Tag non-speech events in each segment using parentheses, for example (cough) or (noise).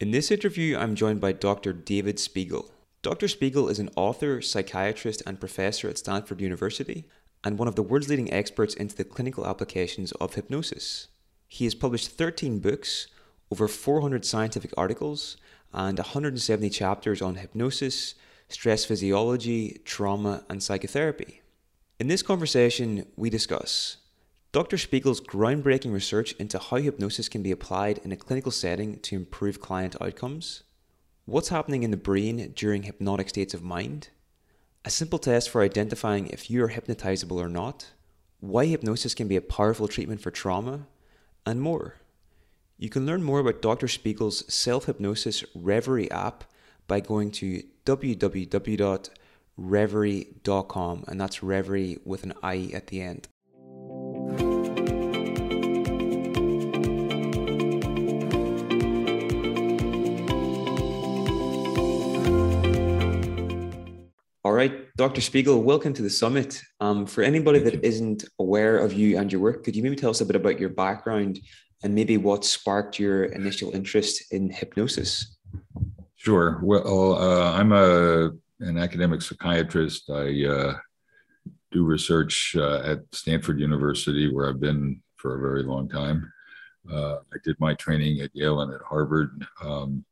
In this interview, I'm joined by Dr. David Spiegel. Dr. Spiegel is an author, psychiatrist, and professor at Stanford University, and one of the world's leading experts into the clinical applications of hypnosis. He has published 13 books, over 400 scientific articles, and 170 chapters on hypnosis, stress physiology, trauma, and psychotherapy. In this conversation, we discuss Dr. Spiegel's groundbreaking research into how hypnosis can be applied in a clinical setting to improve client outcomes, what's happening in the brain during hypnotic states of mind, a simple test for identifying if you are hypnotizable or not, why hypnosis can be a powerful treatment for trauma, and more. You can learn more about Dr. Spiegel's self hypnosis Reveri app by going to www.reveri.com, and that's Reveri with an I at the end. Dr. Spiegel, welcome to the summit. Um, for anybody Thank that isn't aware of you and your work, could you maybe tell us a bit about your background and maybe what sparked your initial interest in hypnosis? Sure. Well, uh, I'm a an academic psychiatrist. I uh, do research uh, at Stanford University, where I've been for a very long time. Uh, I did my training at Yale and at Harvard. Um,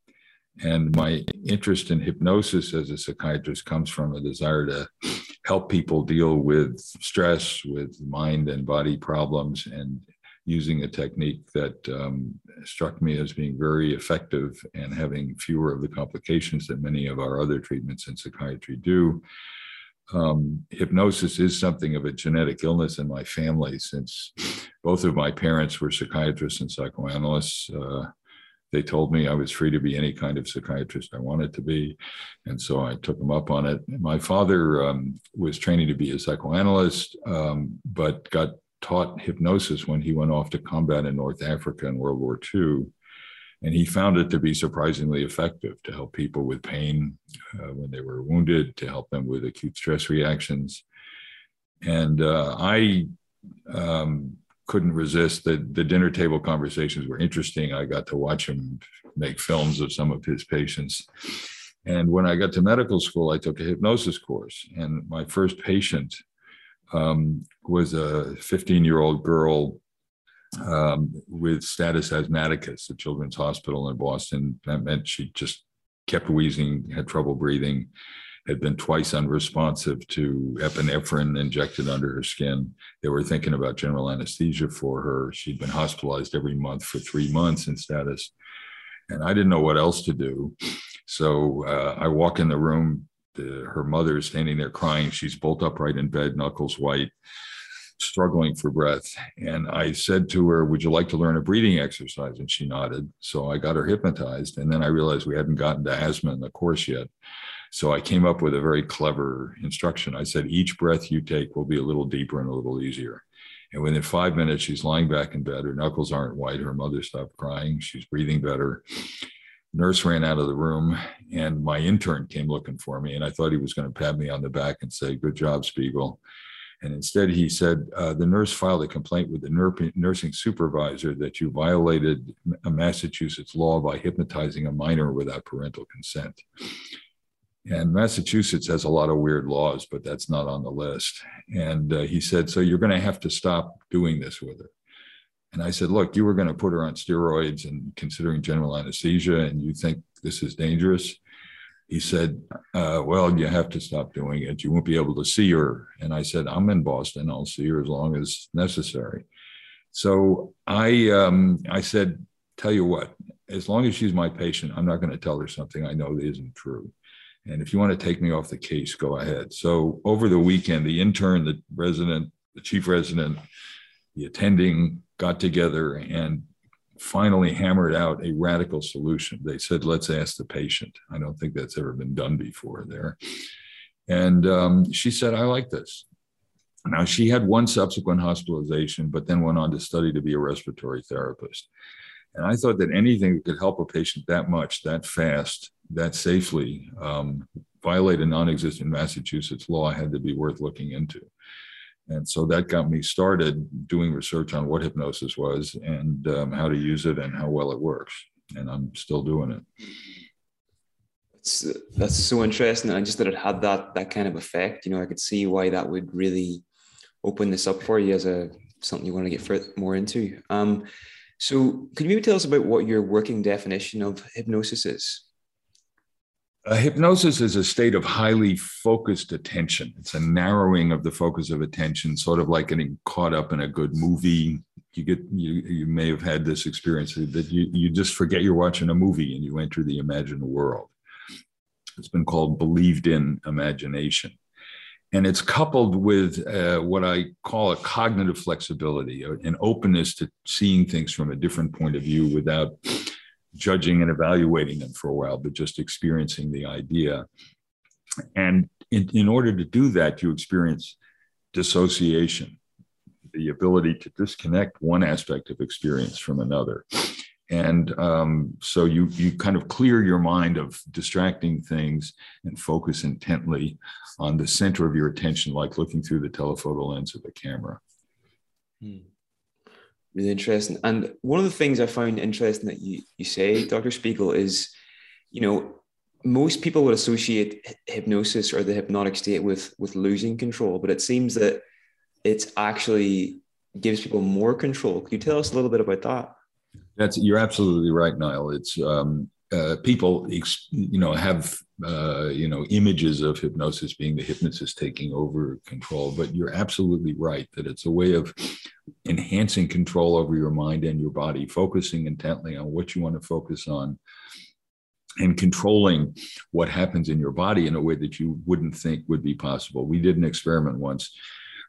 and my interest in hypnosis as a psychiatrist comes from a desire to help people deal with stress, with mind and body problems, and using a technique that um, struck me as being very effective and having fewer of the complications that many of our other treatments in psychiatry do. Um, hypnosis is something of a genetic illness in my family since both of my parents were psychiatrists and psychoanalysts. Uh, they told me I was free to be any kind of psychiatrist I wanted to be. And so I took them up on it. My father um, was training to be a psychoanalyst, um, but got taught hypnosis when he went off to combat in North Africa in World War II. And he found it to be surprisingly effective to help people with pain uh, when they were wounded, to help them with acute stress reactions. And uh, I um, couldn't resist the the dinner table conversations were interesting. I got to watch him make films of some of his patients. And when I got to medical school, I took a hypnosis course. And my first patient um, was a 15 year old girl um, with status asthmaticus at Children's Hospital in Boston. That meant she just kept wheezing, had trouble breathing, had been twice unresponsive to epinephrine injected under her skin. They were thinking about general anesthesia for her. She'd been hospitalized every month for three months in status. And I didn't know what else to do. So uh, I walk in the room. The, her mother is standing there crying. She's bolt upright in bed, knuckles white, struggling for breath. And I said to her, Would you like to learn a breathing exercise? And she nodded. So I got her hypnotized. And then I realized we hadn't gotten to asthma in the course yet. So I came up with a very clever instruction. I said, each breath you take will be a little deeper and a little easier. And within five minutes, she's lying back in bed. Her knuckles aren't white. Her mother stopped crying. She's breathing better. Nurse ran out of the room, and my intern came looking for me. And I thought he was going to pat me on the back and say, Good job, Spiegel. And instead, he said, uh, The nurse filed a complaint with the nur- nursing supervisor that you violated a Massachusetts law by hypnotizing a minor without parental consent. And Massachusetts has a lot of weird laws, but that's not on the list. And uh, he said, So you're going to have to stop doing this with her. And I said, Look, you were going to put her on steroids and considering general anesthesia, and you think this is dangerous? He said, uh, Well, you have to stop doing it. You won't be able to see her. And I said, I'm in Boston. I'll see her as long as necessary. So I, um, I said, Tell you what, as long as she's my patient, I'm not going to tell her something I know that isn't true. And if you want to take me off the case, go ahead. So over the weekend, the intern, the resident, the chief resident, the attending got together and finally hammered out a radical solution. They said, let's ask the patient. I don't think that's ever been done before there. And um, she said, I like this. Now, she had one subsequent hospitalization, but then went on to study to be a respiratory therapist. And I thought that anything that could help a patient that much, that fast, that safely um, violate a non-existent Massachusetts law had to be worth looking into. And so that got me started doing research on what hypnosis was and um, how to use it and how well it works. and I'm still doing it. It's, that's so interesting. And just that it had that that kind of effect, you know, I could see why that would really open this up for you as a something you want to get further, more into. Um, so, could you maybe tell us about what your working definition of hypnosis is? Hypnosis is a state of highly focused attention. It's a narrowing of the focus of attention, sort of like getting caught up in a good movie. You get you you may have had this experience that you you just forget you're watching a movie and you enter the imagined world. It's been called believed in imagination. And it's coupled with uh, what I call a cognitive flexibility, uh, an openness to seeing things from a different point of view without judging and evaluating them for a while, but just experiencing the idea. And in, in order to do that, you experience dissociation, the ability to disconnect one aspect of experience from another and um, so you you kind of clear your mind of distracting things and focus intently on the center of your attention like looking through the telephoto lens of a camera hmm. Really interesting. And one of the things i found interesting that you, you say dr spiegel is you know most people would associate hypnosis or the hypnotic state with with losing control but it seems that it's actually gives people more control. Could you tell us a little bit about that? That's you're absolutely right, Niall. It's um, uh, people, you know, have uh, you know images of hypnosis being the hypnotist taking over control, but you're absolutely right that it's a way of enhancing control over your mind and your body, focusing intently on what you want to focus on, and controlling what happens in your body in a way that you wouldn't think would be possible. We did an experiment once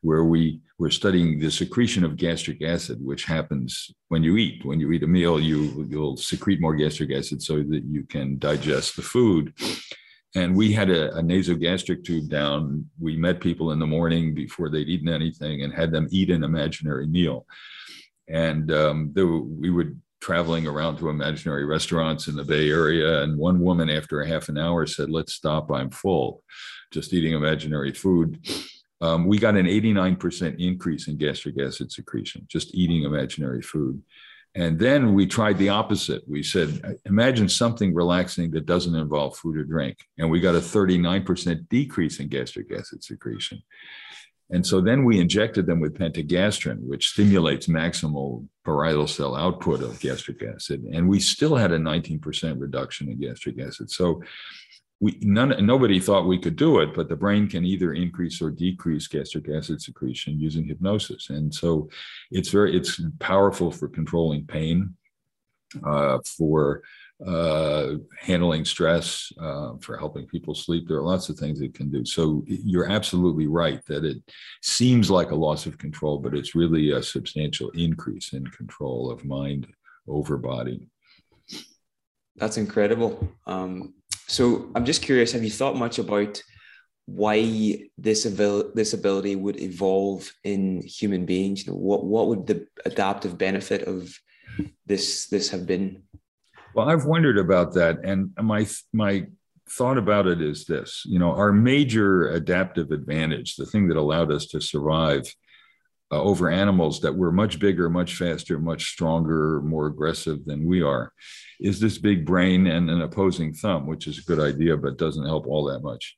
where we were studying the secretion of gastric acid, which happens when you eat. When you eat a meal, you you'll secrete more gastric acid so that you can digest the food. And we had a, a nasogastric tube down. We met people in the morning before they'd eaten anything and had them eat an imaginary meal. And um, there, we would traveling around to imaginary restaurants in the Bay Area. And one woman, after a half an hour, said, Let's stop, I'm full, just eating imaginary food um, we got an 89% increase in gastric acid secretion, just eating imaginary food. And then we tried the opposite. We said, imagine something relaxing that doesn't involve food or drink. And we got a 39% decrease in gastric acid secretion. And so then we injected them with pentagastrin, which stimulates maximal parietal cell output of gastric acid. And we still had a 19% reduction in gastric acid. So we none nobody thought we could do it, but the brain can either increase or decrease gastric acid secretion using hypnosis, and so it's very it's powerful for controlling pain, uh, for uh, handling stress, uh, for helping people sleep. There are lots of things it can do. So you're absolutely right that it seems like a loss of control, but it's really a substantial increase in control of mind over body. That's incredible. Um, so I'm just curious, have you thought much about why this this ability would evolve in human beings? You know, what what would the adaptive benefit of this this have been? Well, I've wondered about that, and my my thought about it is this: you know, our major adaptive advantage, the thing that allowed us to survive uh, over animals that were much bigger, much faster, much stronger, more aggressive than we are, is this big brain and an opposing thumb, which is a good idea, but doesn't help all that much.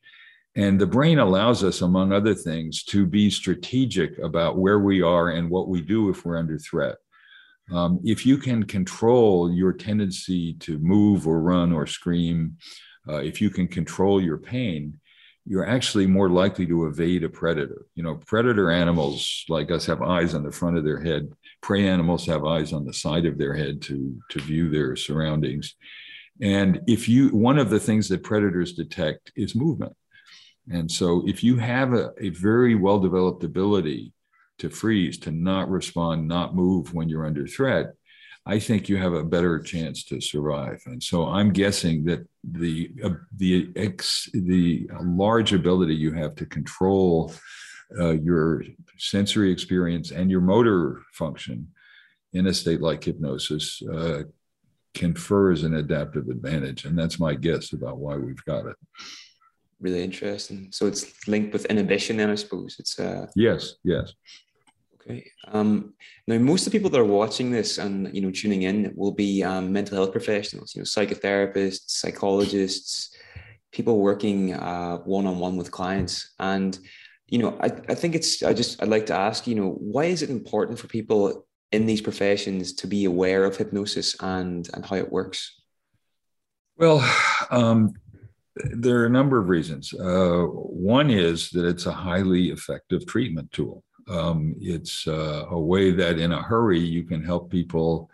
And the brain allows us, among other things, to be strategic about where we are and what we do if we're under threat. Um, if you can control your tendency to move or run or scream, uh, if you can control your pain, you're actually more likely to evade a predator. You know, predator animals like us have eyes on the front of their head. Prey animals have eyes on the side of their head to, to view their surroundings. And if you, one of the things that predators detect is movement. And so if you have a, a very well developed ability to freeze, to not respond, not move when you're under threat, I think you have a better chance to survive. And so I'm guessing that the uh, the ex the large ability you have to control uh, your sensory experience and your motor function in a state like hypnosis uh, confers an adaptive advantage, and that's my guess about why we've got it. Really interesting. So it's linked with inhibition, then I suppose it's. Uh... Yes. Yes. Um, now, most of the people that are watching this and you know tuning in will be um, mental health professionals. You know, psychotherapists, psychologists, people working one on one with clients. And you know, I, I think it's. I just I'd like to ask. You know, why is it important for people in these professions to be aware of hypnosis and and how it works? Well, um, there are a number of reasons. Uh, one is that it's a highly effective treatment tool. Um, it's uh, a way that, in a hurry, you can help people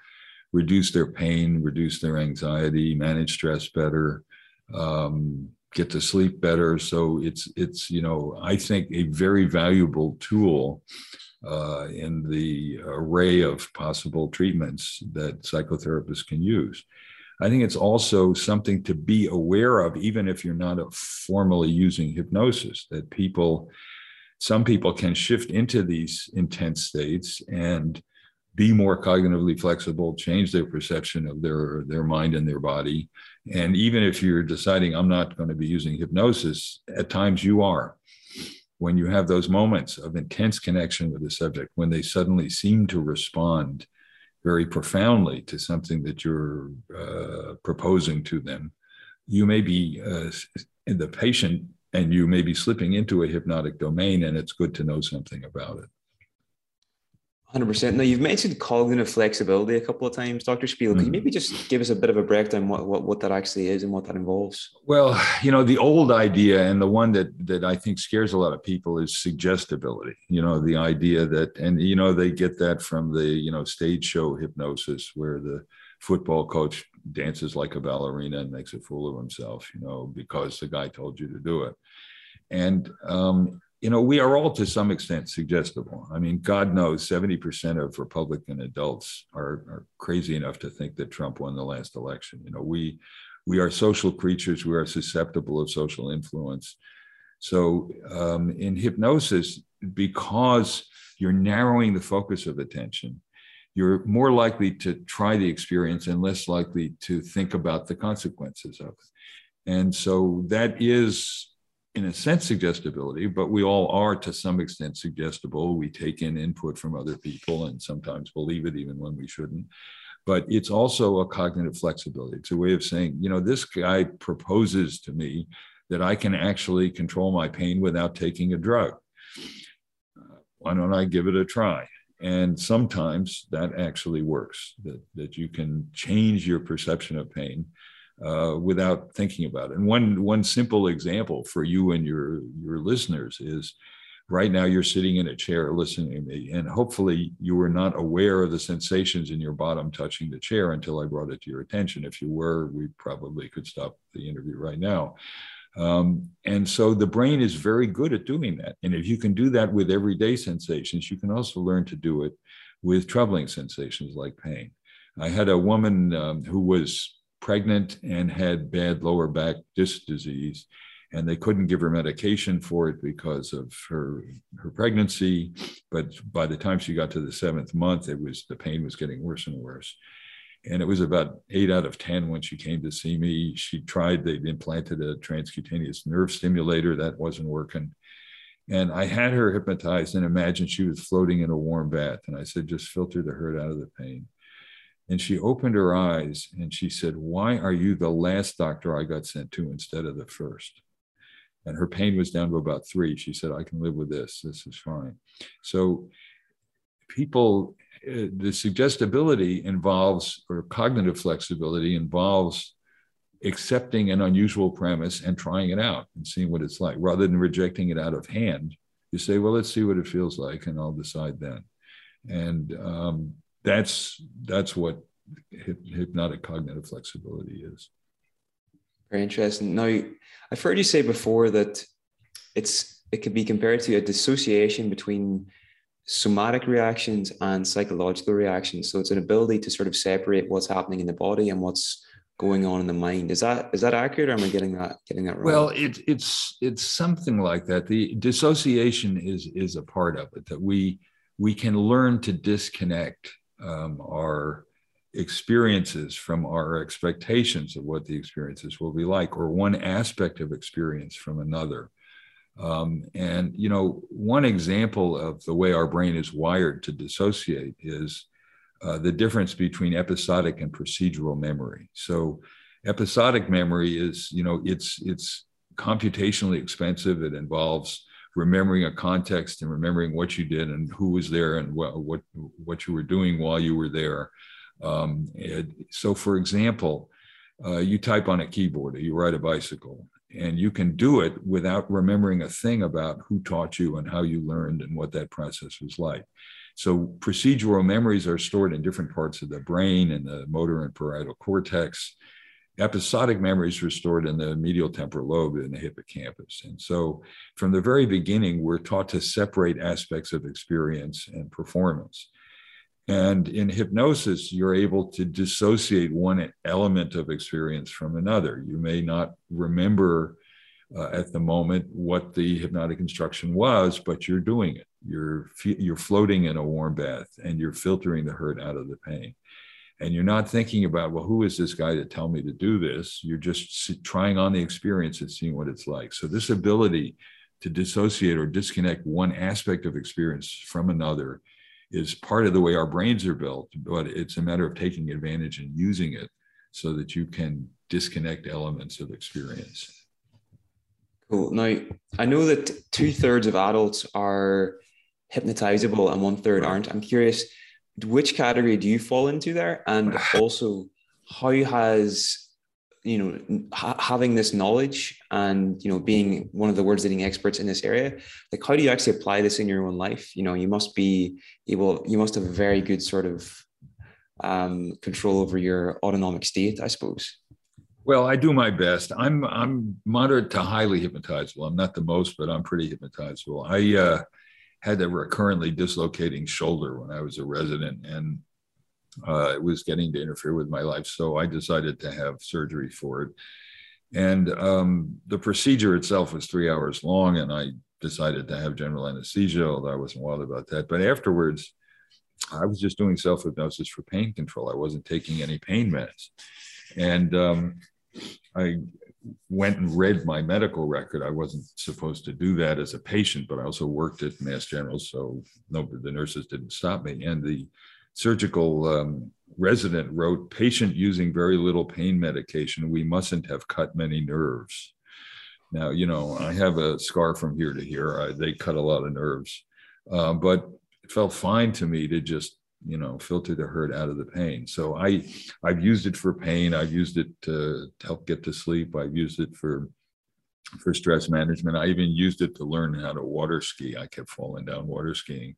reduce their pain, reduce their anxiety, manage stress better, um, get to sleep better. So it's it's you know I think a very valuable tool uh, in the array of possible treatments that psychotherapists can use. I think it's also something to be aware of, even if you're not formally using hypnosis, that people, some people can shift into these intense states and be more cognitively flexible, change their perception of their, their mind and their body. And even if you're deciding, I'm not going to be using hypnosis, at times you are. When you have those moments of intense connection with the subject, when they suddenly seem to respond very profoundly to something that you're uh, proposing to them, you may be uh, the patient and you may be slipping into a hypnotic domain, and it's good to know something about it. 100%. Now, you've mentioned cognitive flexibility a couple of times, Dr. Spiegel Can you mm-hmm. maybe just give us a bit of a breakdown what, what, what that actually is and what that involves? Well, you know, the old idea and the one that, that I think scares a lot of people is suggestibility. You know, the idea that, and, you know, they get that from the, you know, stage show hypnosis where the football coach dances like a ballerina and makes a fool of himself, you know, because the guy told you to do it. And, um, you know, we are all to some extent suggestible. I mean, God knows 70% of Republican adults are, are crazy enough to think that Trump won the last election. You know, we we are social creatures, we are susceptible of social influence. So um, in hypnosis, because you're narrowing the focus of attention, you're more likely to try the experience and less likely to think about the consequences of it. And so that is in a sense suggestibility, but we all are to some extent suggestible. We take in input from other people and sometimes believe it even when we shouldn't. But it's also a cognitive flexibility. It's a way of saying, you know, this guy proposes to me that I can actually control my pain without taking a drug. Uh, why don't I give it a try? And sometimes that actually works, that, that you can change your perception of pain uh, without thinking about it. And one one simple example for you and your your listeners is right now you're sitting in a chair listening to me, and hopefully you were not aware of the sensations in your bottom touching the chair until I brought it to your attention. If you were, we probably could stop the interview right now. Um, and so the brain is very good at doing that. And if you can do that with everyday sensations, you can also learn to do it with troubling sensations like pain. I had a woman um, who was pregnant and had bad lower back disc disease and they couldn't give her medication for it because of her her pregnancy but by the time she got to the seventh month it was the pain was getting worse and worse and it was about eight out of ten when she came to see me she tried they implanted a transcutaneous nerve stimulator that wasn't working and i had her hypnotized and imagined she was floating in a warm bath and i said just filter the hurt out of the pain and she opened her eyes and she said, Why are you the last doctor I got sent to instead of the first? And her pain was down to about three. She said, I can live with this. This is fine. So, people, the suggestibility involves, or cognitive flexibility involves accepting an unusual premise and trying it out and seeing what it's like rather than rejecting it out of hand. You say, Well, let's see what it feels like, and I'll decide then. And um, that's that's what hypnotic cognitive flexibility is. Very interesting. Now, I've heard you say before that it's it can be compared to a dissociation between somatic reactions and psychological reactions. So it's an ability to sort of separate what's happening in the body and what's going on in the mind. Is that is that accurate, or am I getting that getting that wrong? Well, it, it's it's something like that. The dissociation is is a part of it that we we can learn to disconnect um, our experiences from our expectations of what the experiences will be like, or one aspect of experience from another. Um, and you know, one example of the way our brain is wired to dissociate is uh, the difference between episodic and procedural memory. So, episodic memory is, you know, it's it's computationally expensive. It involves remembering a context and remembering what you did and who was there and what what, what you were doing while you were there. Um, so, for example, uh, you type on a keyboard or you ride a bicycle, and you can do it without remembering a thing about who taught you and how you learned and what that process was like. So procedural memories are stored in different parts of the brain in the motor and parietal cortex episodic memories were stored in the medial temporal lobe in the hippocampus. And so from the very beginning, we're taught to separate aspects of experience and performance. And in hypnosis, you're able to dissociate one element of experience from another. You may not remember uh, at the moment what the hypnotic instruction was, but you're doing it. You're, you're floating in a warm bath and you're filtering the hurt out of the pain and you're not thinking about well who is this guy to tell me to do this you're just trying on the experience and seeing what it's like so this ability to dissociate or disconnect one aspect of experience from another is part of the way our brains are built but it's a matter of taking advantage and using it so that you can disconnect elements of experience. Cool. Now i know that two-thirds of adults are hypnotizable and one-third aren't. I'm curious which category do you fall into there? And (sighs) also how has you know ha- having this knowledge and you know being one of the words leading experts in this area like how do you actually apply this in your own life? You know you must be able you must have a very good sort of um, control over your autonomic state i suppose. Well i do my best. I'm i'm moderate to highly hypnotizable. I'm not the most but i'm pretty hypnotizable. I uh had a recurrently dislocating shoulder when I was a resident, and uh, it was getting to interfere with my life. So I decided to have surgery for it. And um, the procedure itself was three hours long, and I decided to have general anesthesia, although I wasn't wild about that. But afterwards, I was just doing self hypnosis for pain control. I wasn't taking any pain meds. And um, I went and read my medical record. I wasn't supposed to do that as a patient, but I also worked at Mass General, so no, the nurses didn't stop me. And the surgical um, resident wrote, "Patient using very little pain medication. We mustn't have cut many nerves." Now, you know, I have a scar from here to here. I, they cut a lot of nerves, uh, but it felt fine to me to just you know filter the hurt out of the pain so i i've used it for pain i've used it to, to help get to sleep i've used it for for stress management i even used it to learn how to water ski i kept falling down water skiing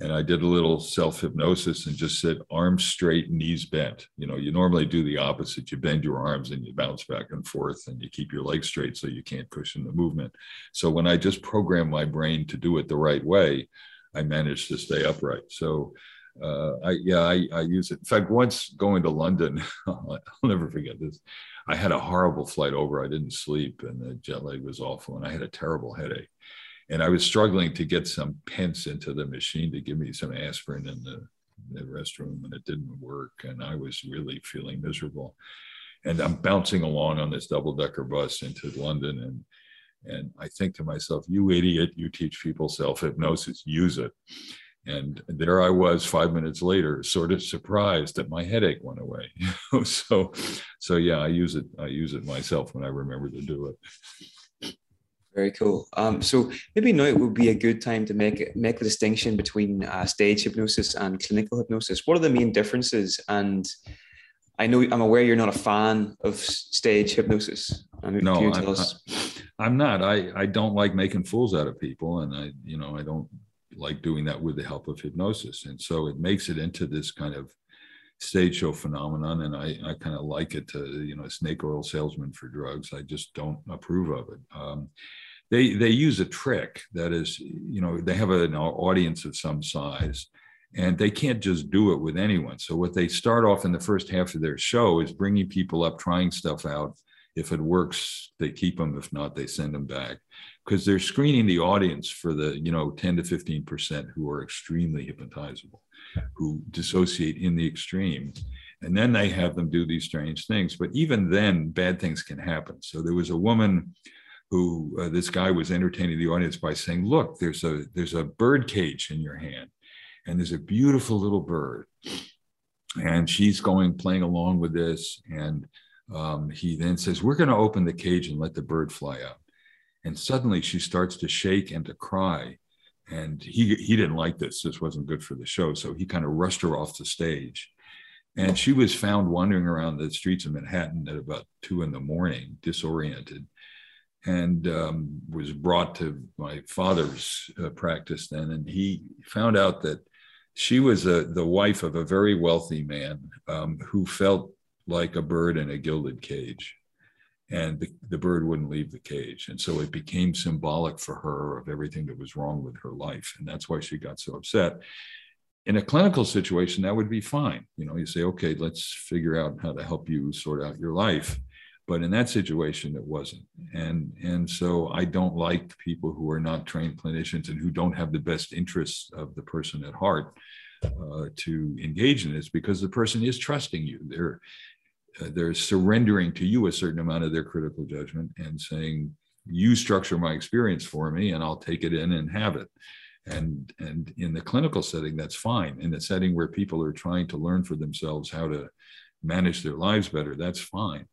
and i did a little self hypnosis and just said arms straight knees bent you know you normally do the opposite you bend your arms and you bounce back and forth and you keep your legs straight so you can't push in the movement so when i just program my brain to do it the right way i managed to stay upright so uh, I yeah, I, I use it. In fact, once going to London, (laughs) I'll never forget this. I had a horrible flight over. I didn't sleep, and the jet lag was awful, and I had a terrible headache. And I was struggling to get some pence into the machine to give me some aspirin in the, the restroom, and it didn't work. And I was really feeling miserable. And I'm bouncing along on this double decker bus into London, and and I think to myself, "You idiot! You teach people self hypnosis. Use it." and there I was five minutes later, sort of surprised that my headache went away. (laughs) so, so yeah, I use it. I use it myself when I remember to do it. Very cool. Um, so maybe now it would be a good time to make make the distinction between uh, stage hypnosis and clinical hypnosis. What are the main differences? And I know I'm aware you're not a fan of stage hypnosis. no, I'm, I'm not. I I don't like making fools out of people, and I you know I don't like doing that with the help of hypnosis. And so it makes it into this kind of stage show phenomenon. And I, I kind of like it to, you know, snake oil salesman for drugs. I just don't approve of it. Um, they, they use a trick that is, you know, they have an audience of some size and they can't just do it with anyone. So what they start off in the first half of their show is bringing people up, trying stuff out. If it works, they keep them. If not, they send them back because they're screening the audience for the you know 10 to 15 percent who are extremely hypnotizable who dissociate in the extreme and then they have them do these strange things but even then bad things can happen so there was a woman who uh, this guy was entertaining the audience by saying, "Look, there's a there's a bird cage in your hand, and there's a beautiful little bird." And she's going playing along with this, and um, he then says, "We're going to open the cage and let the bird fly out." And suddenly she starts to shake and to cry, and he he didn't like this. This wasn't good for the show, so he kind of rushed her off the stage. And she was found wandering around the streets of Manhattan at about two in the morning, disoriented and um, was brought to my father's uh, practice then. And he found out that she was a, the wife of a very wealthy man um, who felt like a bird in a gilded cage. And the, the bird wouldn't leave the cage. And so it became symbolic for her of everything that was wrong with her life. And that's why she got so upset. In a clinical situation, that would be fine. You know, you say, okay, let's figure out how to help you sort out your life but in that situation it wasn't. And and so i don't like people who are not trained clinicians and who don't have the best interests of the person at heart uh, to engage in this because the person is trusting you. They're uh, they're surrendering to you a certain amount of their critical judgment and saying you structure my experience for me and i'll take it in and have it. And and in the clinical setting that's fine. In the setting where people are trying to learn for themselves how to manage their lives better that's fine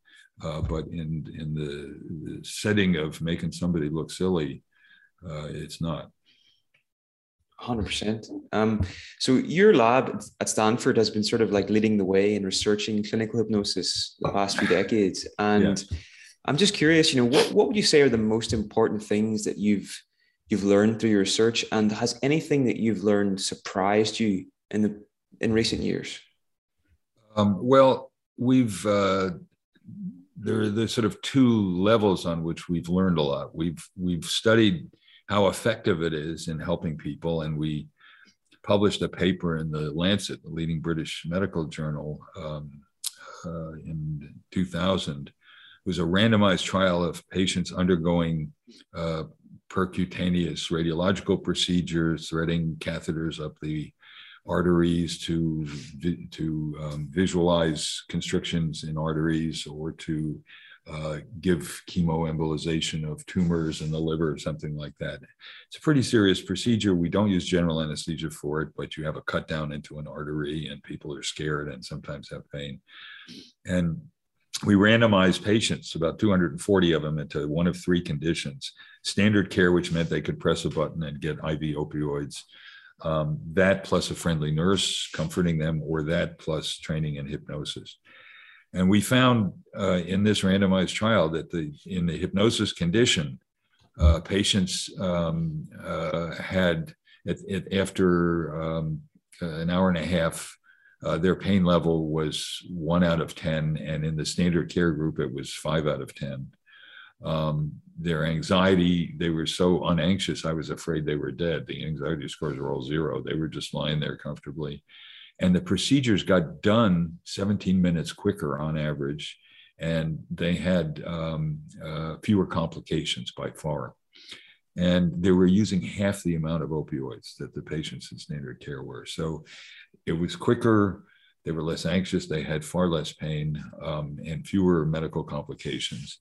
uh, but in in the, the, setting of making somebody look silly, uh, it's not. 100%. Um, so your lab at Stanford has been sort of like leading the way in researching clinical hypnosis the past few decades. And yeah. I'm just curious, you know, what, what would you say are the most important things that you've you've learned through your research? And has anything that you've learned surprised you in the in recent years? Um, well, we've uh, there are the sort of two levels on which we've learned a lot. We've we've studied how effective it is in helping people, and we published a paper in the Lancet, the leading British medical journal, um, uh, in 2000. It was a randomized trial of patients undergoing uh, percutaneous radiological procedures, threading catheters up the arteries to to um, visualize constrictions in arteries or to uh, give chemoembolization of tumors in the liver or something like that. It's a pretty serious procedure. We don't use general anesthesia for it, but you have a cut down into an artery and people are scared and sometimes have pain. And we randomized patients, about 240 of them, into one of three conditions standard care, which meant they could press a button and get IV opioids um, that plus a friendly nurse comforting them, or that plus training in hypnosis. And we found uh, in this randomized trial that the in the hypnosis condition, uh, patients um, uh, had it, it, after um, an hour and a half, uh, their pain level was one out of ten, and in the standard care group, it was five out of ten um, their anxiety they were so unanxious i was afraid they were dead. The anxiety scores were all zero. They were just lying there comfortably. And the procedures got done 17 minutes quicker on average and they had um, uh, fewer complications by far. And they were using half the amount of opioids that the patients in standard care were. So it was quicker they were less anxious they had far less pain um, and fewer medical complications.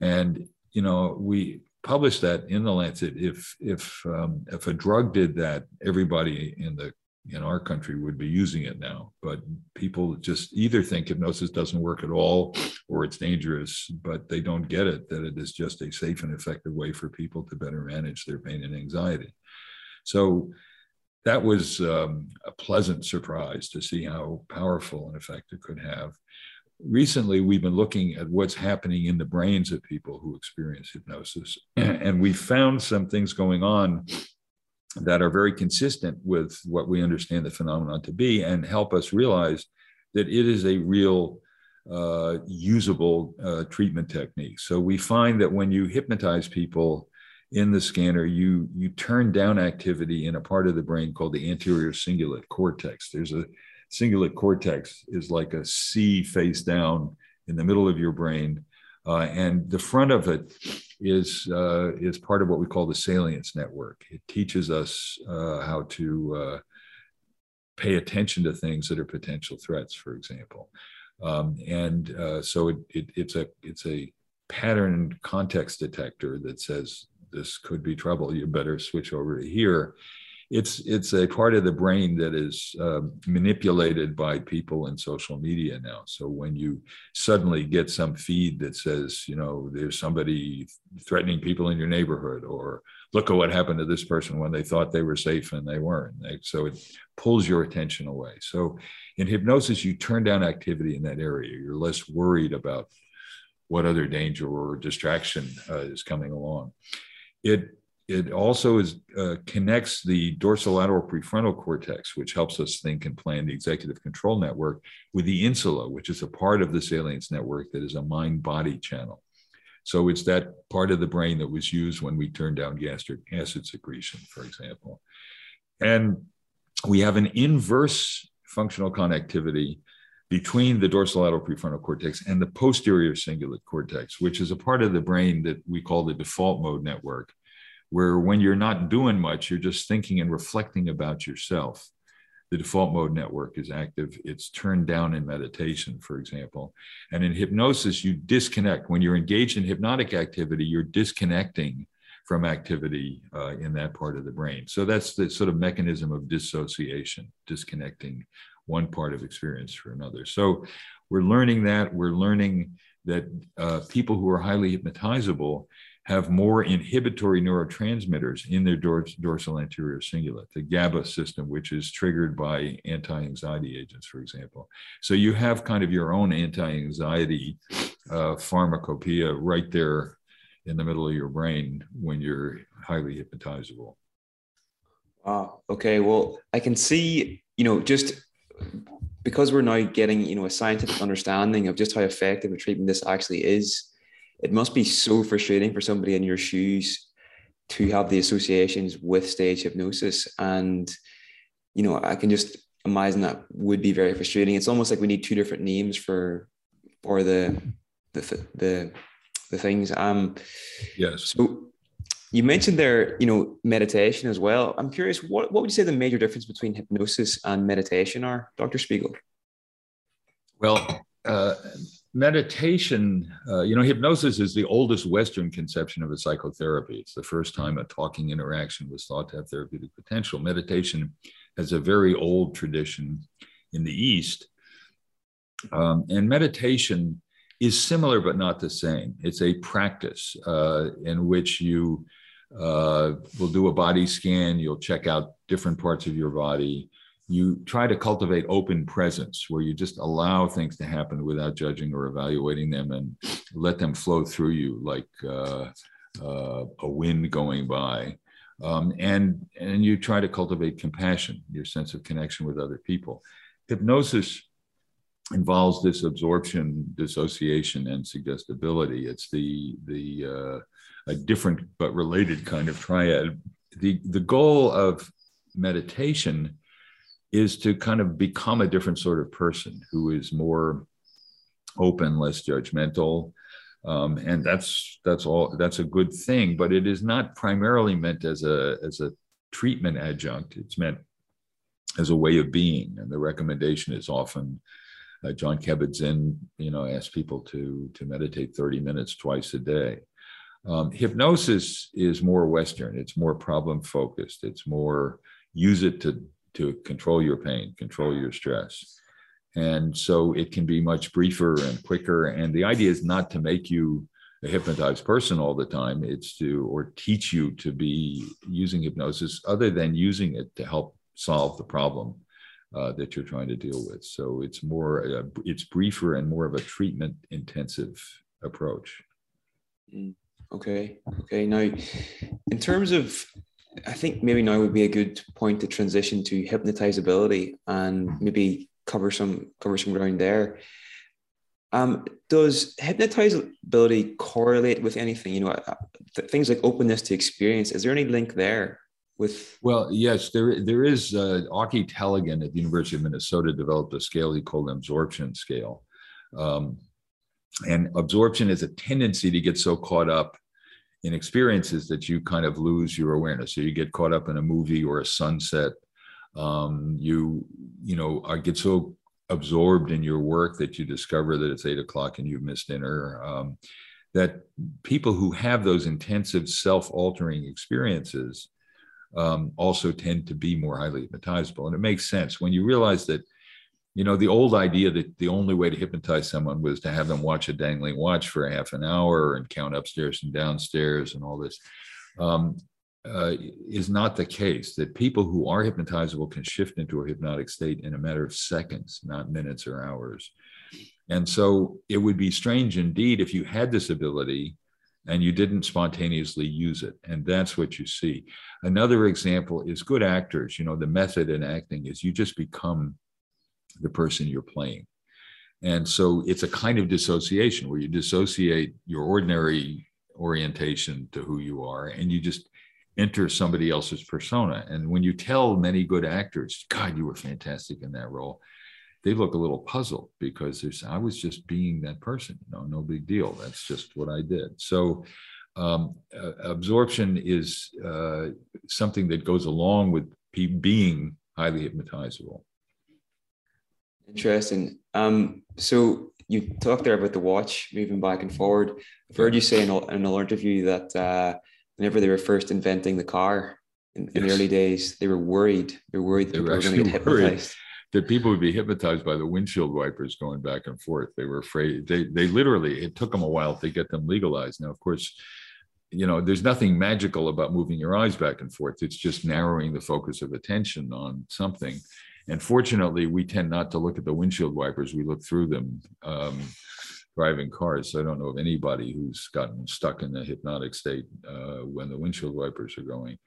And you know, we published that in the Lancet. If if um, if a drug did that, everybody in the in our country would be using it now. But people just either think hypnosis doesn't work at all or it's dangerous, but they don't get it that it is just a safe and effective way for people to better manage their pain and anxiety. So that was um, a pleasant surprise to see how powerful an effect it could have recently we've been looking at what's happening in the brains of people who experience hypnosis (clears throat) and we found some things going on that are very consistent with what we understand the phenomenon to be and help us realize that it is a real uh, usable uh, treatment technique. So we find that when you hypnotize people in the scanner you you turn down activity in a part of the brain called the anterior cingulate cortex. There's a cingulate cortex is like a C face down in the middle of your brain. Uh, and the front of it is uh, is part of what we call the salience network. It teaches us uh, how to uh, pay attention to things that are potential threats, for example. Um, and uh, so it, it, it's a it's a pattern context detector that says this could be trouble. You better switch over to here. It's it's a part of the brain that is uh, manipulated by people in social media now. So when you suddenly get some feed that says, you know, there's somebody threatening people in your neighborhood, or look at what happened to this person when they thought they were safe and they weren't. So it pulls your attention away. So in hypnosis, you turn down activity in that area. You're less worried about what other danger or distraction uh, is coming along. It it also is uh, connects the dorsolateral prefrontal cortex, which helps us think and plan the executive control network, with the insula, which is a part of the salience network that is a mind-body channel. So it's that part of the brain that was used when we turned down gastric acid secretion, for example. And we have an inverse functional connectivity between the dorsolateral prefrontal cortex and the posterior cingulate cortex, which is a part of the brain that we call the default mode network, where when you're not doing much, you're just thinking and reflecting about yourself. The default mode network is active. It's turned down in meditation, for example. And in hypnosis, you disconnect. When you're engaged in hypnotic activity, you're disconnecting from activity uh, in that part of the brain. So that's the sort of mechanism of dissociation, disconnecting one part of experience for another. So we're learning that. We're learning that uh, people who are highly hypnotizable have more inhibitory neurotransmitters in their dors- dorsal anterior cingulate, the GABA system, which is triggered by anti anxiety agents, for example. So you have kind of your own anti anxiety uh, pharmacopoeia right there in the middle of your brain when you're highly hypnotizable. Wow. Okay. Well, I can see, you know, just because we're now getting, you know, a scientific understanding of just how effective a treatment this actually is it must be so frustrating for somebody in your shoes to have the associations with stage hypnosis. And you know i can just imagine that would be very frustrating. It's almost like we need two different names for for the the the, the things. Um yes. so you mentioned there you know meditation as well. I'm curious what, what would you say the major difference between hypnosis and meditation are? Dr spiegel. Well uh, meditation, uh, you know, hypnosis is the oldest Western conception of a psychotherapy. It's the first time a talking interaction was thought to have therapeutic potential. Meditation has a very old tradition in the East. Um, and meditation is similar but not the same. It's a practice uh, in which you uh, will do a body scan, you'll check out different parts of your body you try to cultivate open presence where you just allow things to happen without judging or evaluating them and let them flow through you like uh, uh, a wind going by. Um, and, and you try to cultivate compassion, your sense of connection with other people. Hypnosis involves this absorption, dissociation, and suggestibility. It's the, the uh, a different but related kind of triad. The, the goal of meditation is to kind of become a different sort of person who is more open, less judgmental. Um, and that's that's all that's a good thing, but it is not primarily meant as a as a treatment adjunct. It's meant as a way of being, and the recommendation is often uh, Jon Kabat-Zinn, you know, asks people to to meditate 30 minutes twice a day. Um, hypnosis is more Western. It's more problem focused. It's more use it to to control your pain, control your stress. And so it can be much briefer and quicker. And the idea is not to make you a hypnotized person all the time. It's to, or teach you to be using hypnosis other than using it to help solve the problem uh, that you're trying to deal with. So it's more, uh, it's briefer and more of a treatment intensive approach. Mm, okay. Okay. Now, in terms of I think maybe now would be a good point to transition to hypnotizability and maybe cover some cover some ground there. Um, does hypnotizability correlate with anything? You know, uh, th- things like openness to experience. Is there any link there with? Well, yes, there there is. Uh, Auke Tellegen at the University of Minnesota developed a scale he called absorption scale, um, and absorption is a tendency to get so caught up in experiences that you kind of lose your awareness. So you get caught up in a movie or a sunset. Um, you you know I get so absorbed in your work that you discover that it's eight o'clock and you've missed dinner. Um, that people who have those intensive self-altering experiences um, also tend to be more highly hypnotizable. And it makes sense when you realize that, you know, the old idea that the only way to hypnotize someone was to have them watch a dangling watch for half an hour and count upstairs and downstairs and all this. Um, uh, is not the case that people who are hypnotizable can shift into a hypnotic state in a matter of seconds, not minutes or hours. And so it would be strange indeed if you had this ability and you didn't spontaneously use it. And that's what you see. Another example is good actors. You know, the method in acting is you just become the person you're playing. And so it's a kind of dissociation where you dissociate your ordinary orientation to who you are and you just enter somebody else's persona. And when you tell many good actors, God, you were fantastic in that role, they look a little puzzled because there's I was just being that person, you know, no big deal. That's just what I did. So um, uh, absorption is uh, something that goes along with being highly hypnotizable. Interesting. Um, so you talked there about the watch moving back and forward. I've heard you say in, in another interview that uh, whenever they were first inventing the car in, in yes. the early days, they were worried. They were worried that they were, were going to get (laughs) hypnotized that people would be hypnotized by the windshield wipers going back and forth. They were afraid. They they literally it took them a while to get them legalized. Now, of course, you know, there's nothing magical about moving your eyes back and forth. It's just narrowing the focus of attention on something. And fortunately, we tend not to look at the windshield wipers. We look through them um, driving cars. So I don't know of anybody who's gotten stuck in a hypnotic state uh, when the windshield wipers are going.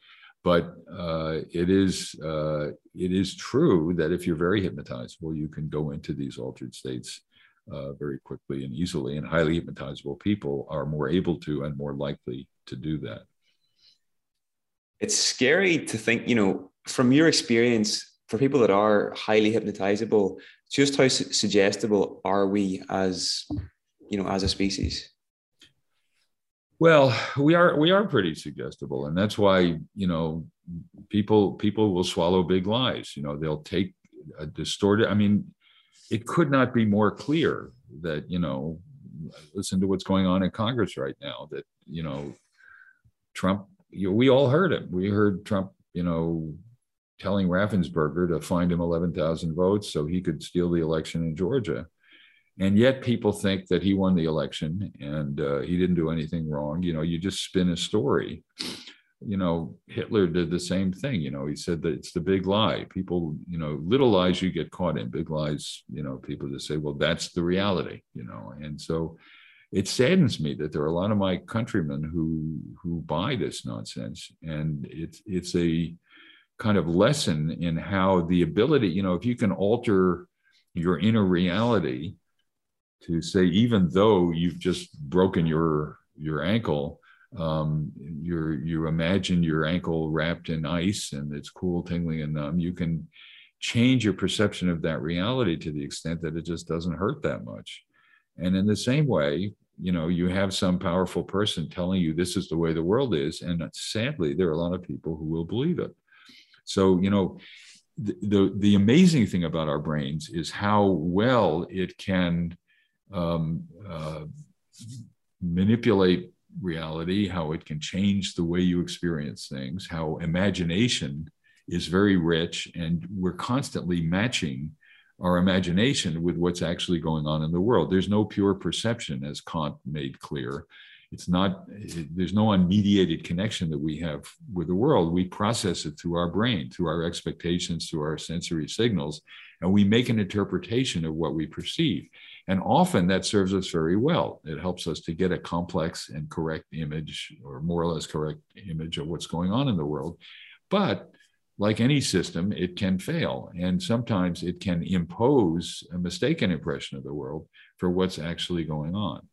But uh, it is uh, it is true that if you're very hypnotizable, you can go into these altered states uh, very quickly and easily. And highly hypnotizable people are more able to and more likely to do that. It's scary to think, you know, from your experience, for people that are highly hypnotizable, just how su- suggestible are we as, you know, as a species? Well, we are we are pretty suggestible, and that's why you know people people will swallow big lies. You know, they'll take a distorted. I mean, it could not be more clear that you know, listen to what's going on in Congress right now. That you know, Trump. You know, we all heard him. We heard Trump. You know, telling Raffensperger to find him eleven thousand votes so he could steal the election in Georgia. And yet people think that he won the election and uh, he didn't do anything wrong. You know you just spin a story. You know hitler did the same thing. You know he said that it's the big lie. People you know little lies you get caught in. Big lies you know people just say well that's the reality you know. And so it saddens me that there are a lot of my countrymen who who buy this nonsense. And it's it's a kind of lesson in how the ability you know if you can alter your inner reality to say even though you've just broken your your ankle um, you you imagine your ankle wrapped in ice and it's cool tingling and numb you can change your perception of that reality to the extent that it just doesn't hurt that much. And in the same way you know you have some powerful person telling you this is the way the world is. And sadly there are a lot of people who will believe it so you know the, the, the amazing thing about our brains is how well it can um, uh, manipulate reality, how it can change the way you experience things, how imagination is very rich, and we're constantly matching our imagination with what's actually going on in the world. There's no pure perception, as Kant made clear. It's not, it, there's no unmediated connection that we have with the world. We process it through our brain, through our expectations, through our sensory signals, and we make an interpretation of what we perceive. And often that serves us very well. It helps us to get a complex and correct image, or more or less correct image of what's going on in the world. But like any system, it can fail. And sometimes it can impose a mistaken impression of the world for what's actually going on.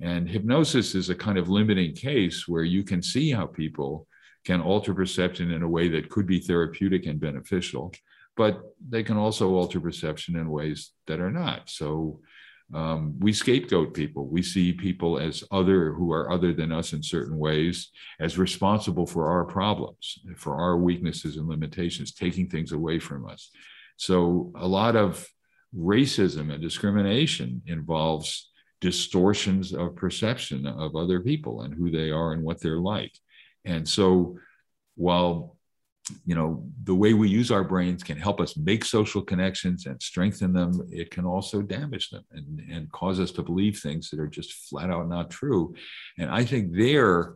And hypnosis is a kind of limiting case where you can see how people can alter perception in a way that could be therapeutic and beneficial, but they can also alter perception in ways that are not. So um, we scapegoat people. We see people as other who are other than us in certain ways as responsible for our problems, for our weaknesses and limitations, taking things away from us. So a lot of racism and discrimination involves distortions of perception of other people and who they are and what they're like. And so while you know the way we use our brains can help us make social connections and strengthen them it can also damage them and, and cause us to believe things that are just flat out not true and i think there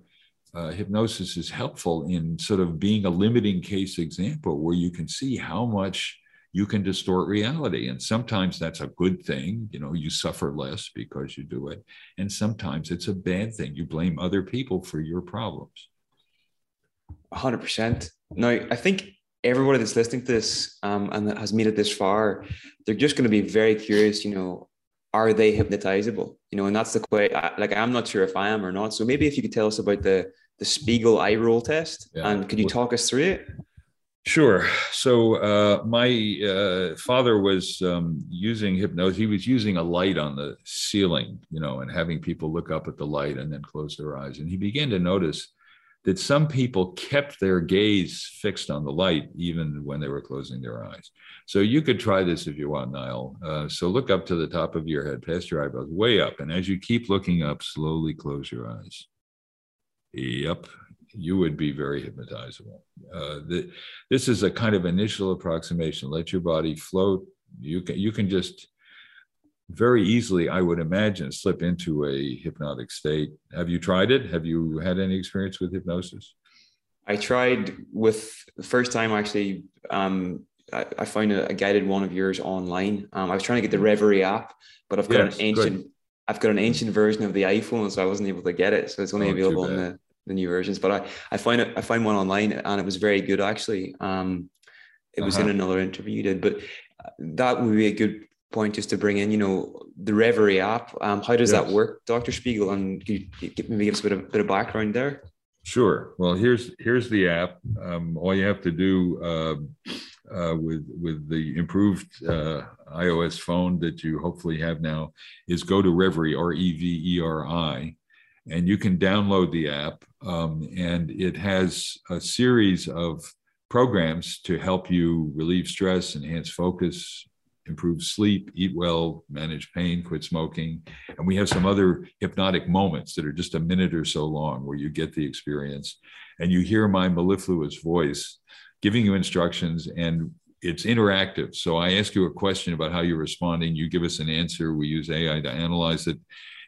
uh, hypnosis is helpful in sort of being a limiting case example where you can see how much you can distort reality. And sometimes that's a good thing. You know, you suffer less because you do it. And sometimes it's a bad thing. You blame other people for your problems. 100%. Now, I think everybody that's listening to this um, and that has made it this far, they're just going to be very curious, you know, are they hypnotizable? You know, and that's the way, like, I'm not sure if I am or not. So maybe if you could tell us about the, the Spiegel eye roll test yeah. and could you talk us through it? Sure. So uh, my uh, father was um, using hypnosis. He was using a light on the ceiling, you know, and having people look up at the light and then close their eyes. And he began to notice that some people kept their gaze fixed on the light even when they were closing their eyes. So you could try this if you want, Niall. Uh, so look up to the top of your head, past your eyebrows, way up. And as you keep looking up, slowly close your eyes. Yep, you would be very hypnotizable. Uh, the, this is a kind of initial approximation. Let your body float. You can you can just very easily, I would imagine, slip into a hypnotic state. Have you tried it? Have you had any experience with hypnosis? I tried with the first time actually. Um, I, I found a, a, guided one of yours online. Um, I was trying to get the Reveri app, but I've got yes, an ancient. Good. I've got an ancient version of the iPhone, so I wasn't able to get it. So it's only oh, available in the the new versions. But I I find it I find one online and it was very good actually. Um, it was uh-huh. in another interview you did, but uh, that would be a good point just to bring in. You know, the Reveri app. Um, how does yes. that work, Doctor Spiegel? And can you give, maybe give us a bit of, bit of background there? Sure. Well, here's here's the app. Um, all you have to do uh, uh, with with the improved uh, iOS phone that you hopefully have now is go to Reveri R E V E R I, and you can download the app. Um, and it has a series of programs to help you relieve stress, enhance focus, improve sleep, eat well, manage pain, quit smoking. And we have some other hypnotic moments that are just a minute or so long where you get the experience and you hear my mellifluous voice giving you instructions and it's interactive. So I ask you a question about how you're responding. You give us an answer. We use AI to analyze it.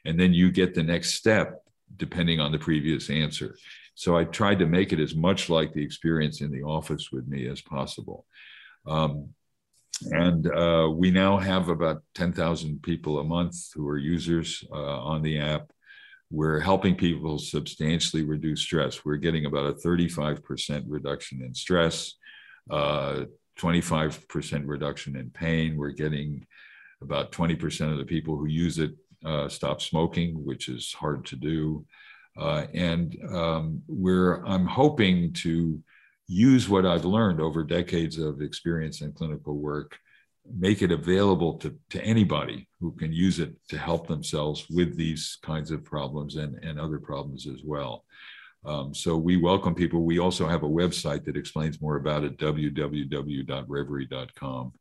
And then you get the next step depending on the previous answer. So I tried to make it as much like the experience in the office with me as possible. Um, and uh, we now have about 10,000 people a month who are users uh, on the app. We're helping people substantially reduce stress. We're getting about a 35% reduction in stress, uh, 25% reduction in pain. We're getting about 20% of the people who use it uh, stop smoking, which is hard to do. Uh, and um, we're, I'm hoping to use what I've learned over decades of experience in clinical work, make it available to, to anybody who can use it to help themselves with these kinds of problems and, and other problems as well. Um, so we welcome people. We also have a website that explains more about it, www.reveri.com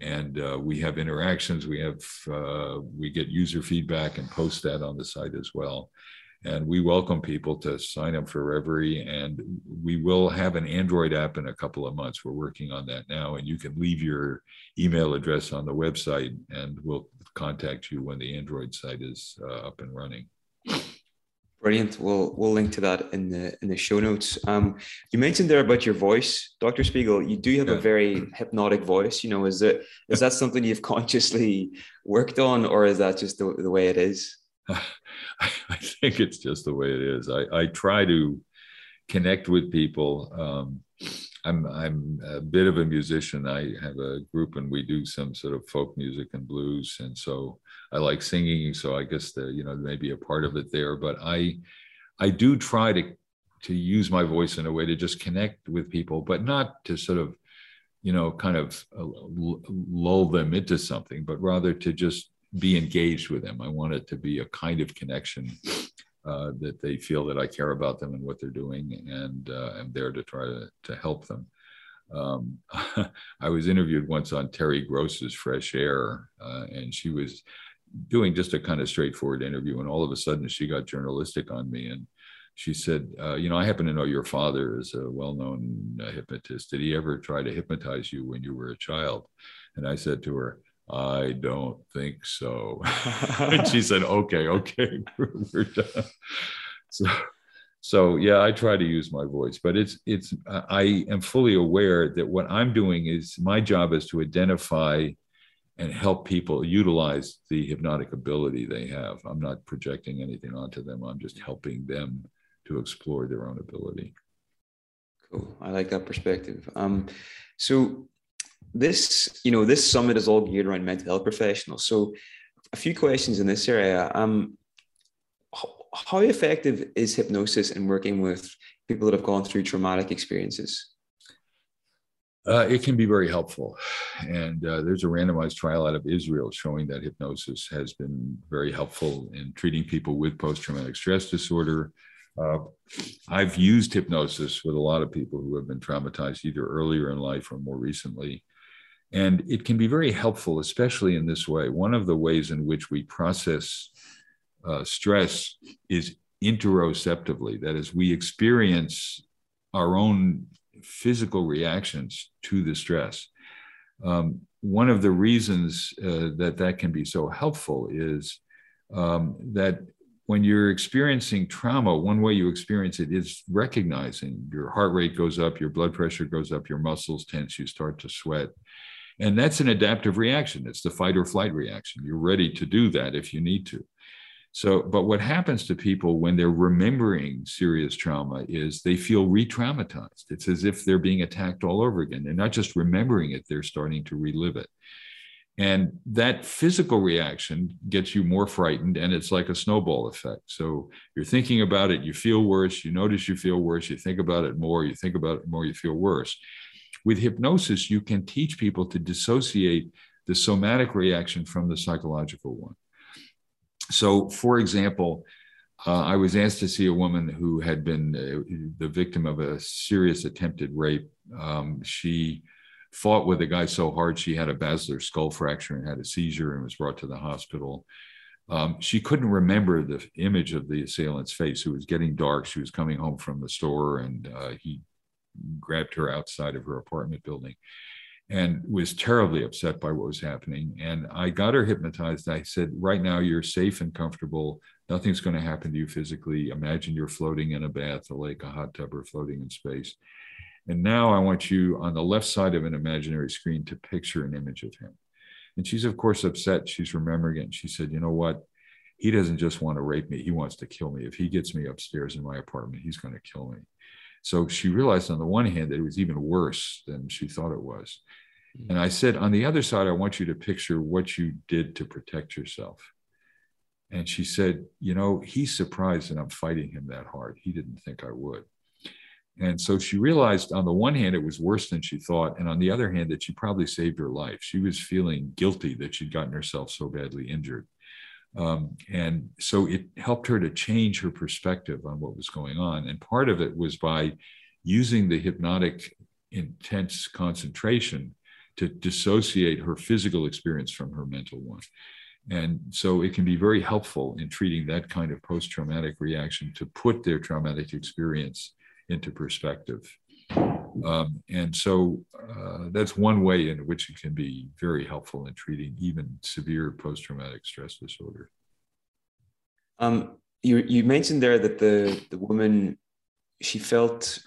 and uh, we have interactions we have uh, we get user feedback and post that on the site as well. And we welcome people to sign up for Reveri and we will have an android app in a couple of months. We're working on that now and you can leave your email address on the website and we'll contact you when the android site is uh, up and running Brilliant. We'll we'll link to that in the in the show notes. Um, you mentioned there about your voice, Dr. Spiegel. You do have yeah. a very hypnotic voice. You know, is it is that something you've (laughs) consciously worked on, or is that just the, the way it is? (laughs) I think it's just the way it is. I, I try to connect with people. Um, I'm I'm a bit of a musician. I have a group and we do some sort of folk music and blues, and so I like singing. So I guess the you know maybe a part of it there. But I I do try to to use my voice in a way to just connect with people, but not to sort of you know kind of uh, lull them into something, but rather to just be engaged with them. I want it to be a kind of connection uh, that they feel that I care about them and what they're doing, and uh, I'm there to try to, to help them. Um, (laughs) I was interviewed once on Terry Gross's Fresh Air, uh, and she was doing just a kind of straightforward interview, and all of a sudden she got journalistic on me, and she said, uh, "You know, I happen to know your father is a well-known uh, hypnotist. Did he ever try to hypnotize you when you were a child?" And I said to her, "I don't think so." (laughs) and she said, "Okay, okay, (laughs) we're done." So, so yeah, I try to use my voice, but it's it's I am fully aware that what I'm doing is my job is to identify and help people utilize the hypnotic ability they have. I'm not projecting anything onto them. I'm just helping them to explore their own ability. Cool. I like that perspective. Um, so this, you know, this summit is all geared around mental health professionals. So a few questions in this area. Um, how effective is hypnosis in working with people that have gone through traumatic experiences? Uh, it can be very helpful. And uh, there's a randomized trial out of Israel showing that hypnosis has been very helpful in treating people with post traumatic stress disorder, uh, I've used hypnosis with a lot of people who have been traumatized either earlier in life or more recently. And it can be very helpful, especially in this way. One of the ways in which we process uh, stress is interoceptively, that is, we experience our own physical reactions to the stress. Um, one of the reasons uh, that that can be so helpful is um, that when you're experiencing trauma, one way you experience it is recognizing your heart rate goes up, your blood pressure goes up, your muscles tense, you start to sweat. And that's an adaptive reaction. It's the fight or flight reaction. You're ready to do that if you need to. So, but what happens to people when they're remembering serious trauma is they feel re traumatized. It's as if they're being attacked all over again. They're not just remembering it, they're starting to relive it. And that physical reaction gets you more frightened, and it's like a snowball effect. So you're thinking about it, you feel worse, you notice you feel worse, you think about it more, you think about it more, you feel worse. With hypnosis, you can teach people to dissociate the somatic reaction from the psychological one. So, for example, uh, I was asked to see a woman who had been uh, the victim of a serious attempted rape. Um, she fought with a guy so hard she had a basilar skull fracture and had a seizure and was brought to the hospital. Um, she couldn't remember the image of the assailant's face. It was getting dark. She was coming home from the store and uh, he grabbed her outside of her apartment building and was terribly upset by what was happening. And I got her hypnotized. I said, Right now, you're safe and comfortable. Nothing's going to happen to you physically. Imagine you're floating in a bath, a lake, a hot tub, or floating in space. And now I want you on the left side of an imaginary screen to picture an image of him. And she's, of course, upset. She's remembering it. And she said, You know what? He doesn't just want to rape me, he wants to kill me. If he gets me upstairs in my apartment, he's going to kill me. So she realized on the one hand that it was even worse than she thought it was. Hmm. And I said, on the other side, I want you to picture what you did to protect yourself. And she said, You know, he's surprised that I'm fighting him that hard. He didn't think I would. And so she realized on the one hand, it was worse than she thought. And on the other hand, that she probably saved her life. She was feeling guilty that she'd gotten herself so badly injured. Um, and so it helped her to change her perspective on what was going on. And part of it was by using the hypnotic intense concentration to dissociate her physical experience from her mental one. And so it can be very helpful in treating that kind of post traumatic reaction to put their traumatic experience into perspective. Um, and so uh, that's one way in which it can be very helpful in treating even severe post traumatic stress disorder. Um, you, you mentioned there that the, the woman, she felt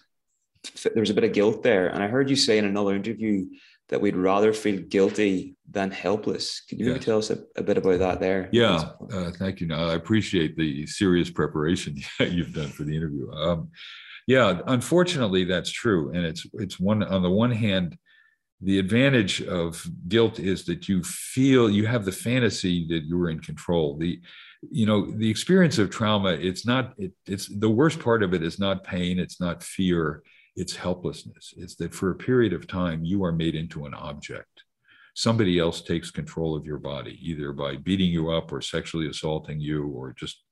there was a bit of guilt there. And I heard you say in another interview that we'd rather feel guilty than helpless. Can you maybe tell us a, a, bit about that there? Yeah, uh, thank you. Now, I appreciate the serious preparation (laughs) you've done for the interview. Um, yeah, unfortunately, that's true, and it's it's one on the one hand, the advantage of guilt is that you feel you have the fantasy that you're in control. The you know the experience of trauma it's not it, it's the worst part of it is not pain it's not fear it's helplessness. It's that for a period of time you are made into an object. Somebody else takes control of your body either by beating you up or sexually assaulting you or just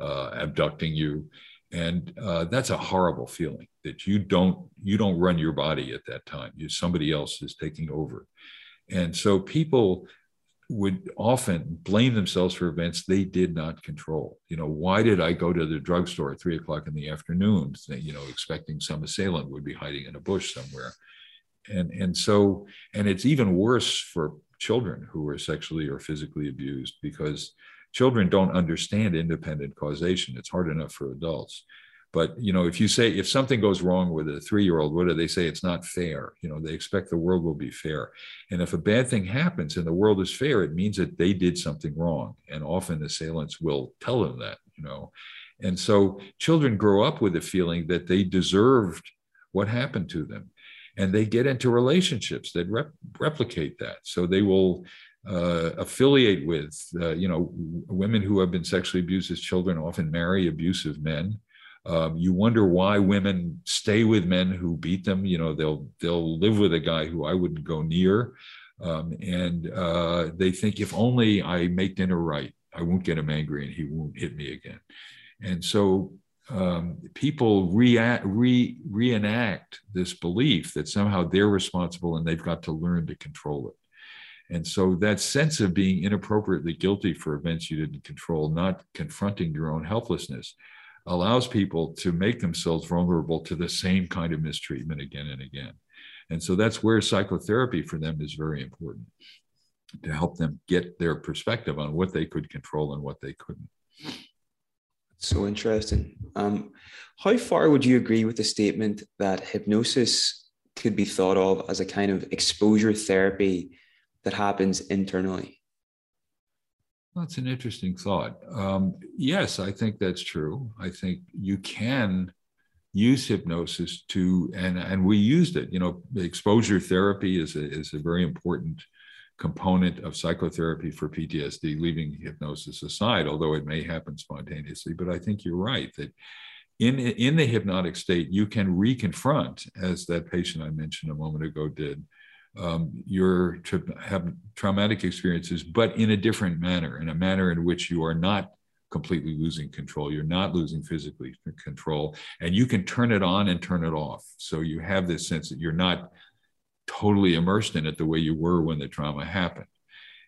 uh, abducting you and uh, that's a horrible feeling that you don't you don't run your body at that time you somebody else is taking over and so people would often blame themselves for events they did not control. You know, why did I go to the drugstore at three o'clock in the afternoon, you know, expecting some assailant would be hiding in a bush somewhere? And, and so, and it's even worse for children who are sexually or physically abused because children don't understand independent causation. It's hard enough for adults. But you know, if you say if something goes wrong with a three-year-old, what do they say? It's not fair. You know, they expect the world will be fair. And if a bad thing happens and the world is fair, it means that they did something wrong. And often assailants will tell them that. You know, and so children grow up with a feeling that they deserved what happened to them, and they get into relationships that rep- replicate that. So they will uh, affiliate with, uh, you know, women who have been sexually abused as children often marry abusive men. Um, you wonder why women stay with men who beat them. You know, they'll they'll live with a guy who I wouldn't go near, um, and uh, they think if only I make dinner right, I won't get him angry and he won't hit me again. And so um, people react, re, reenact this belief that somehow they're responsible and they've got to learn to control it. And so that sense of being inappropriately guilty for events you didn't control, not confronting your own helplessness, allows people to make themselves vulnerable to the same kind of mistreatment again and again. And so that's where psychotherapy for them is very important to help them get their perspective on what they could control and what they couldn't. So interesting. Um, how far would you agree with the statement that hypnosis could be thought of as a kind of exposure therapy that happens internally? That's an interesting thought. Um, yes, I think that's true. I think you can use hypnosis to, and and we used it. You know, exposure therapy is a, is a very important component of psychotherapy for PTSD, leaving hypnosis aside, although it may happen spontaneously. But I think you're right that in in the hypnotic state, you can reconfront, as that patient I mentioned a moment ago did, um, your tra- have traumatic experiences, but in a different manner, in a manner in which you are not completely losing control. You're not losing physically control, and you can turn it on and turn it off. So you have this sense that you're not totally immersed in it the way you were when the trauma happened.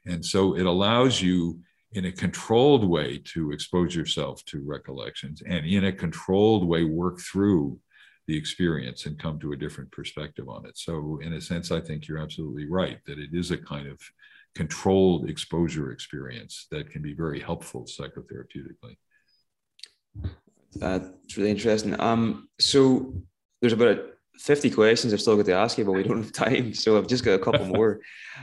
And so it allows you in a controlled way to expose yourself to recollections and in a controlled way work through the experience and come to a different perspective on it. So, in a sense, I think you're absolutely right that it is a kind of controlled exposure experience that can be very helpful psychotherapeutically. That's really interesting. Um, so there's about 50 questions I've still got to ask you, but we don't have time. So I've just got a couple (laughs) more.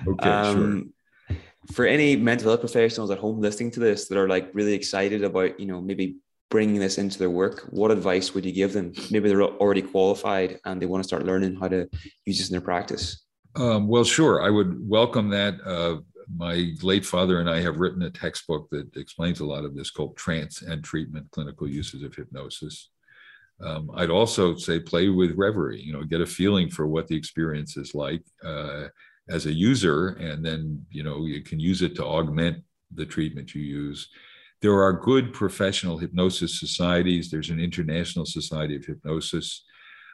okay, um, sure. For any mental health professionals at home listening to this that are like really excited about, you know, maybe bringing this into their work, what advice would you give them? Maybe they're already qualified and they want to start learning how to use this in their practice. Um, well, sure. I would welcome that. Uh, my late father and I have written a textbook that explains a lot of this called Trance and Treatment Clinical Uses of Hypnosis. Um, I'd also say play with Reveri, you know, get a feeling for what the experience is like uh, as a user, and then, you know, you can use it to augment the treatment you use there are good professional hypnosis societies. There's an International Society of Hypnosis.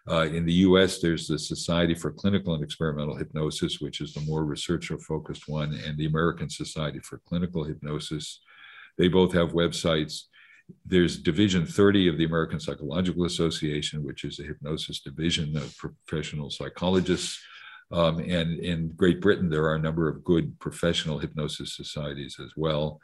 Uh, in the US, there's the Society for Clinical and Experimental Hypnosis, which is the more researcher focused one, and the American Society for Clinical Hypnosis. They both have websites. There's Division 30 of the American Psychological Association, which is a hypnosis division of professional psychologists. Um, and in Great Britain, there are a number of good professional hypnosis societies as well.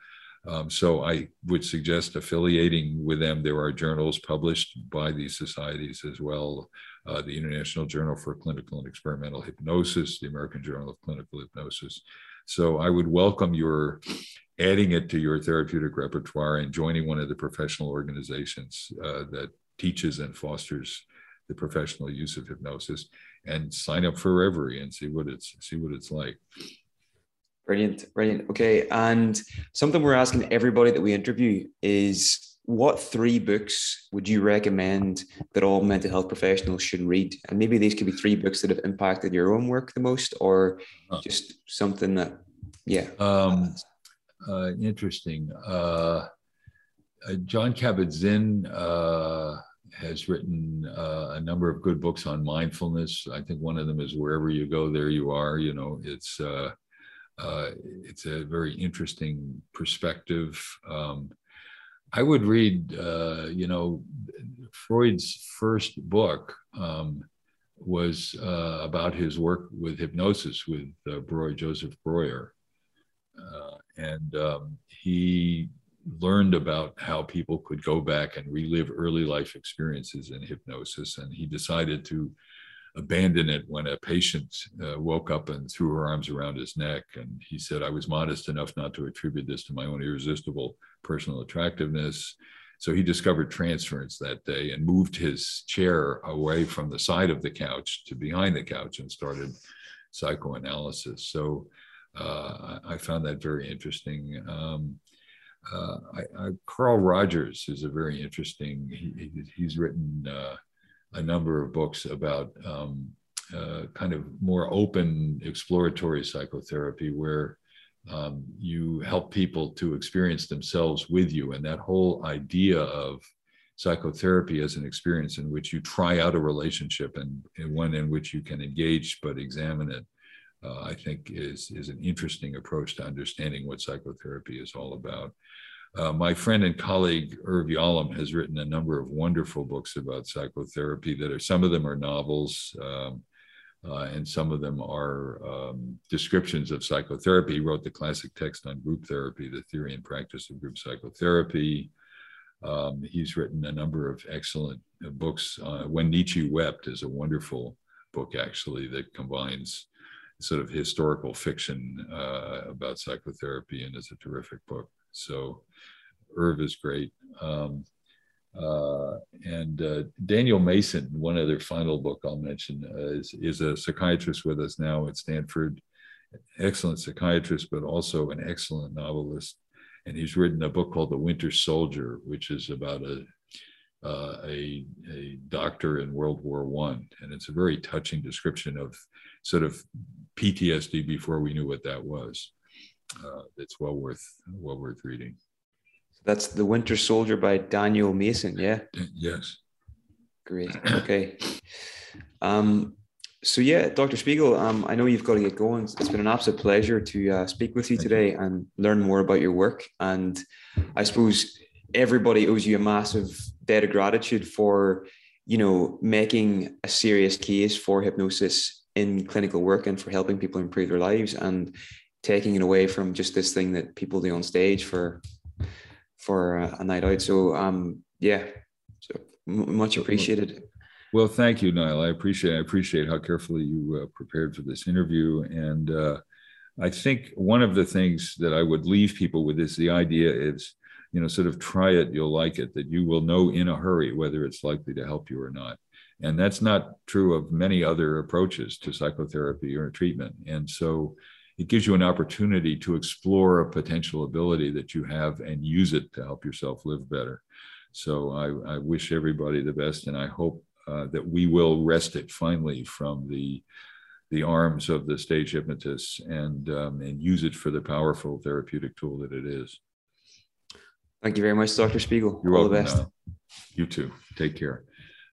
Um, so I would suggest affiliating with them. There are journals published by these societies as well. Uh, the International Journal for Clinical and Experimental Hypnosis, the American Journal of Clinical Hypnosis. So I would welcome your adding it to your therapeutic repertoire and joining one of the professional organizations uh, that teaches and fosters the professional use of hypnosis and sign up for Reveri and see what it's see what it's like. Brilliant, brilliant. Okay, and something we're asking everybody that we interview is what three books would you recommend that all mental health professionals should read? And maybe these could be three books that have impacted your own work the most, or just something that, yeah. Um, uh, interesting. Uh, uh, Jon Kabat-Zinn uh, has written uh, a number of good books on mindfulness. I think one of them is "Wherever You Go, There You Are." You know, it's uh, it's a very interesting perspective. Um, I would read, uh, you know, Freud's first book um, was uh, about his work with hypnosis with uh, Breuer, Joseph Breuer. Uh, and um, he learned about how people could go back and relive early life experiences in hypnosis. And he decided to abandon it when a patient uh, woke up and threw her arms around his neck. And he said, I was modest enough not to attribute this to my own irresistible personal attractiveness. So he discovered transference that day and moved his chair away from the side of the couch to behind the couch and started psychoanalysis. So uh, I found that very interesting. Um, uh, I, I, Carl Rogers is a very interesting, he, he's written uh, a number of books about um, uh, kind of more open exploratory psychotherapy where um, you help people to experience themselves with you. And that whole idea of psychotherapy as an experience in which you try out a relationship and, and one in which you can engage but examine it, uh, I think is, is an interesting approach to understanding what psychotherapy is all about. Uh, my friend and colleague Irv Yalom has written a number of wonderful books about psychotherapy that are some of them are novels um, uh, and some of them are um, descriptions of psychotherapy. He wrote the classic text on group therapy, the theory and practice of group psychotherapy. Um, he's written a number of excellent uh, books. Uh, when Nietzsche Wept is a wonderful book, actually, that combines sort of historical fiction uh, about psychotherapy and is a terrific book. So Irv is great. Um, uh, and uh, Daniel Mason, one other final book I'll mention, uh, is, is a psychiatrist with us now at Stanford. Excellent psychiatrist, but also an excellent novelist. And he's written a book called The Winter Soldier, which is about a uh, a, a doctor in World War One, and it's a very touching description of sort of PTSD before we knew what that was. Uh, it's well worth well worth reading. That's The Winter Soldier by Daniel Mason, yeah? Yes. Great. (clears throat) Okay. Um, so yeah, Dr. Spiegel, um, I know you've got to get going. It's been an absolute pleasure to uh, speak with you Thank today you. and learn more about your work. And I suppose everybody owes you a massive debt of gratitude for, you know, making a serious case for hypnosis in clinical work and for helping people improve their lives and taking it away from just this thing that people do on stage for for a night out. So um, yeah, so much appreciated. Well, thank you, Niall. I appreciate I appreciate how carefully you uh, prepared for this interview, and uh, I think one of the things that I would leave people with is the idea is, you know, sort of try it, you'll like it, that you will know in a hurry whether it's likely to help you or not. And that's not true of many other approaches to psychotherapy or treatment. And so it gives you an opportunity to explore a potential ability that you have and use it to help yourself live better. So I, I wish everybody the best, and I hope uh, that we will wrest it finally from the the arms of the stage hypnotists and um, and use it for the powerful therapeutic tool that it is. Thank you very much, Dr. Spiegel. You're All welcome. the best. you too. Take care.